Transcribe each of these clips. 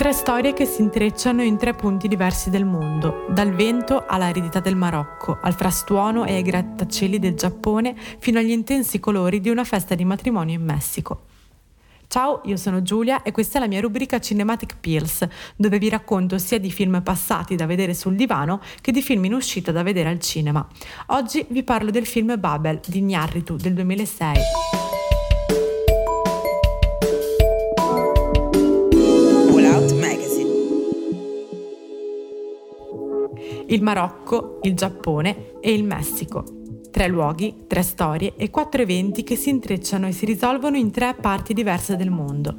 Tre storie che si intrecciano in tre punti diversi del mondo, dal vento all'aridità del Marocco, al frastuono e ai grattacieli del Giappone, fino agli intensi colori di una festa di matrimonio in Messico. Ciao, io sono Giulia e questa è la mia rubrica Cinematic Pills, dove vi racconto sia di film passati da vedere sul divano che di film in uscita da vedere al cinema. Oggi vi parlo del film Babel di Gnarritu del 2006. Il Marocco, il Giappone e il Messico. Tre luoghi, tre storie e quattro eventi che si intrecciano e si risolvono in tre parti diverse del mondo.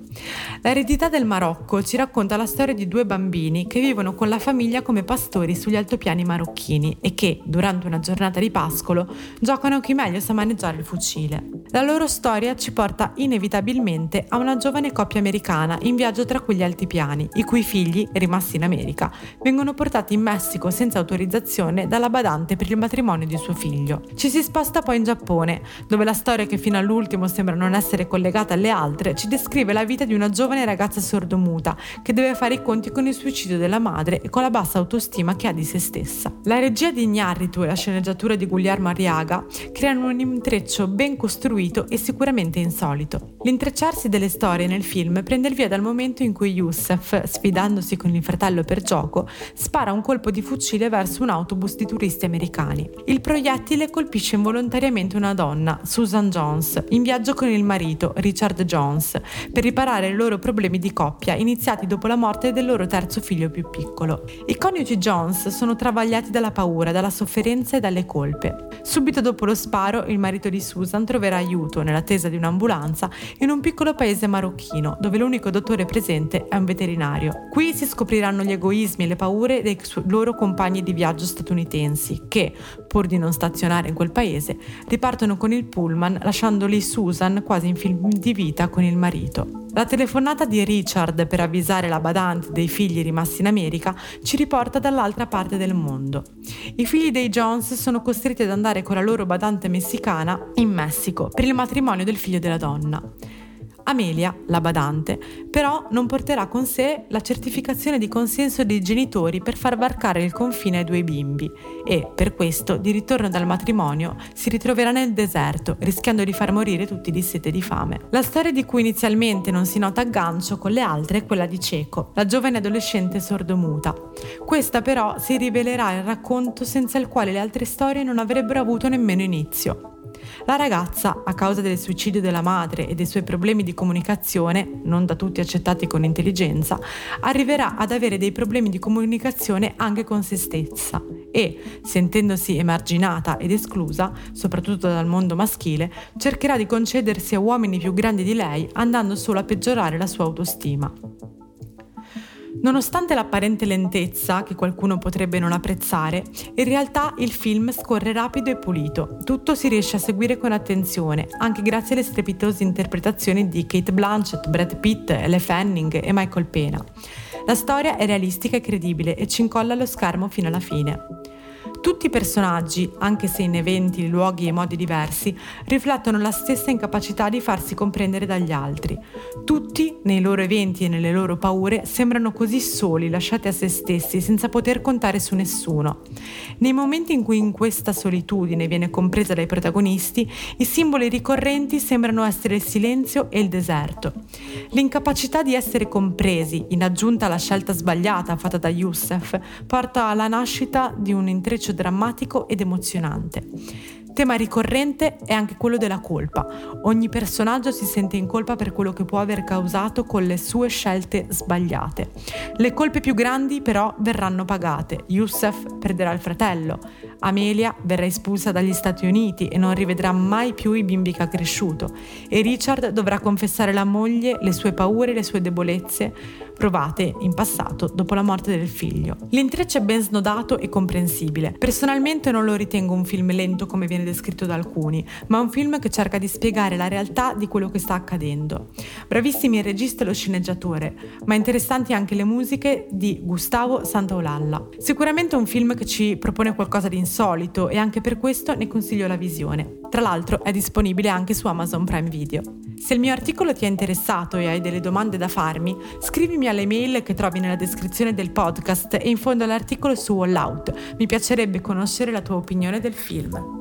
L'eredità del Marocco ci racconta la storia di due bambini che vivono con la famiglia come pastori sugli altopiani marocchini e che, durante una giornata di pascolo, giocano chi meglio sa maneggiare il fucile. La loro storia ci porta inevitabilmente a una giovane coppia americana in viaggio tra quegli altipiani, i cui figli, rimasti in America, vengono portati in Messico senza autorizzazione dalla badante per il matrimonio di suo figlio. Ci si sposta poi in Giappone, dove la storia che fino all'ultimo sembra non essere collegata alle altre ci descrive la vita di una giovane ragazza sordomuta che deve fare i conti con il suicidio della madre e con la bassa autostima che ha di se stessa. La regia di Ignarritu e la sceneggiatura di Guglielmo Arriaga creano un intreccio ben costruito e sicuramente insolito. L'intrecciarsi delle storie nel film prende il via dal momento in cui Youssef, sfidandosi con il fratello per gioco, spara un colpo di fucile verso un autobus di turisti americani. Il proiettile colpisce colpisce involontariamente una donna, Susan Jones, in viaggio con il marito, Richard Jones, per riparare i loro problemi di coppia iniziati dopo la morte del loro terzo figlio più piccolo. I coniugi Jones sono travagliati dalla paura, dalla sofferenza e dalle colpe. Subito dopo lo sparo, il marito di Susan troverà aiuto, nell'attesa di un'ambulanza, in un piccolo paese marocchino, dove l'unico dottore presente è un veterinario. Qui si scopriranno gli egoismi e le paure dei loro compagni di viaggio statunitensi, che, pur di non stazionare in quel paese, ripartono con il pullman lasciando lì Susan quasi in film di vita con il marito. La telefonata di Richard per avvisare la badante dei figli rimasti in America ci riporta dall'altra parte del mondo. I figli dei Jones sono costretti ad andare con la loro badante messicana in Messico per il matrimonio del figlio della donna. Amelia, la badante, però non porterà con sé la certificazione di consenso dei genitori per far varcare il confine ai due bimbi e, per questo, di ritorno dal matrimonio, si ritroverà nel deserto, rischiando di far morire tutti di sete e di fame. La storia di cui inizialmente non si nota aggancio con le altre è quella di Ceco, la giovane adolescente sordomuta. Questa però si rivelerà il racconto senza il quale le altre storie non avrebbero avuto nemmeno inizio. La ragazza, a causa del suicidio della madre e dei suoi problemi di comunicazione, non da tutti accettati con intelligenza, arriverà ad avere dei problemi di comunicazione anche con se stessa e, sentendosi emarginata ed esclusa, soprattutto dal mondo maschile, cercherà di concedersi a uomini più grandi di lei andando solo a peggiorare la sua autostima. Nonostante l'apparente lentezza, che qualcuno potrebbe non apprezzare, in realtà il film scorre rapido e pulito. Tutto si riesce a seguire con attenzione, anche grazie alle strepitose interpretazioni di Kate Blanchett, Brad Pitt, Elle Fanning e Michael Pena. La storia è realistica e credibile e ci incolla allo schermo fino alla fine. Tutti i personaggi, anche se in eventi, luoghi e modi diversi, riflettono la stessa incapacità di farsi comprendere dagli altri. Tutti, nei loro eventi e nelle loro paure, sembrano così soli, lasciati a se stessi, senza poter contare su nessuno. Nei momenti in cui in questa solitudine viene compresa dai protagonisti, i simboli ricorrenti sembrano essere il silenzio e il deserto. L'incapacità di essere compresi, in aggiunta alla scelta sbagliata fatta da Youssef, porta alla nascita di un intreccio drammatico ed emozionante. Tema ricorrente è anche quello della colpa. Ogni personaggio si sente in colpa per quello che può aver causato con le sue scelte sbagliate. Le colpe più grandi però verranno pagate. Youssef perderà il fratello, Amelia verrà espulsa dagli Stati Uniti e non rivedrà mai più i bimbi che ha cresciuto e Richard dovrà confessare alla moglie le sue paure e le sue debolezze provate in passato dopo la morte del figlio. L'intreccio è ben snodato e comprensibile. Personalmente non lo ritengo un film lento come viene descritto da alcuni, ma un film che cerca di spiegare la realtà di quello che sta accadendo. Bravissimi il regista e lo sceneggiatore, ma interessanti anche le musiche di Gustavo Santaolalla. Sicuramente un film che ci propone qualcosa di insolito e anche per questo ne consiglio la visione. Tra l'altro è disponibile anche su Amazon Prime Video. Se il mio articolo ti è interessato e hai delle domande da farmi, scrivimi alle mail che trovi nella descrizione del podcast e in fondo all'articolo su All Out. Mi piacerebbe conoscere la tua opinione del film.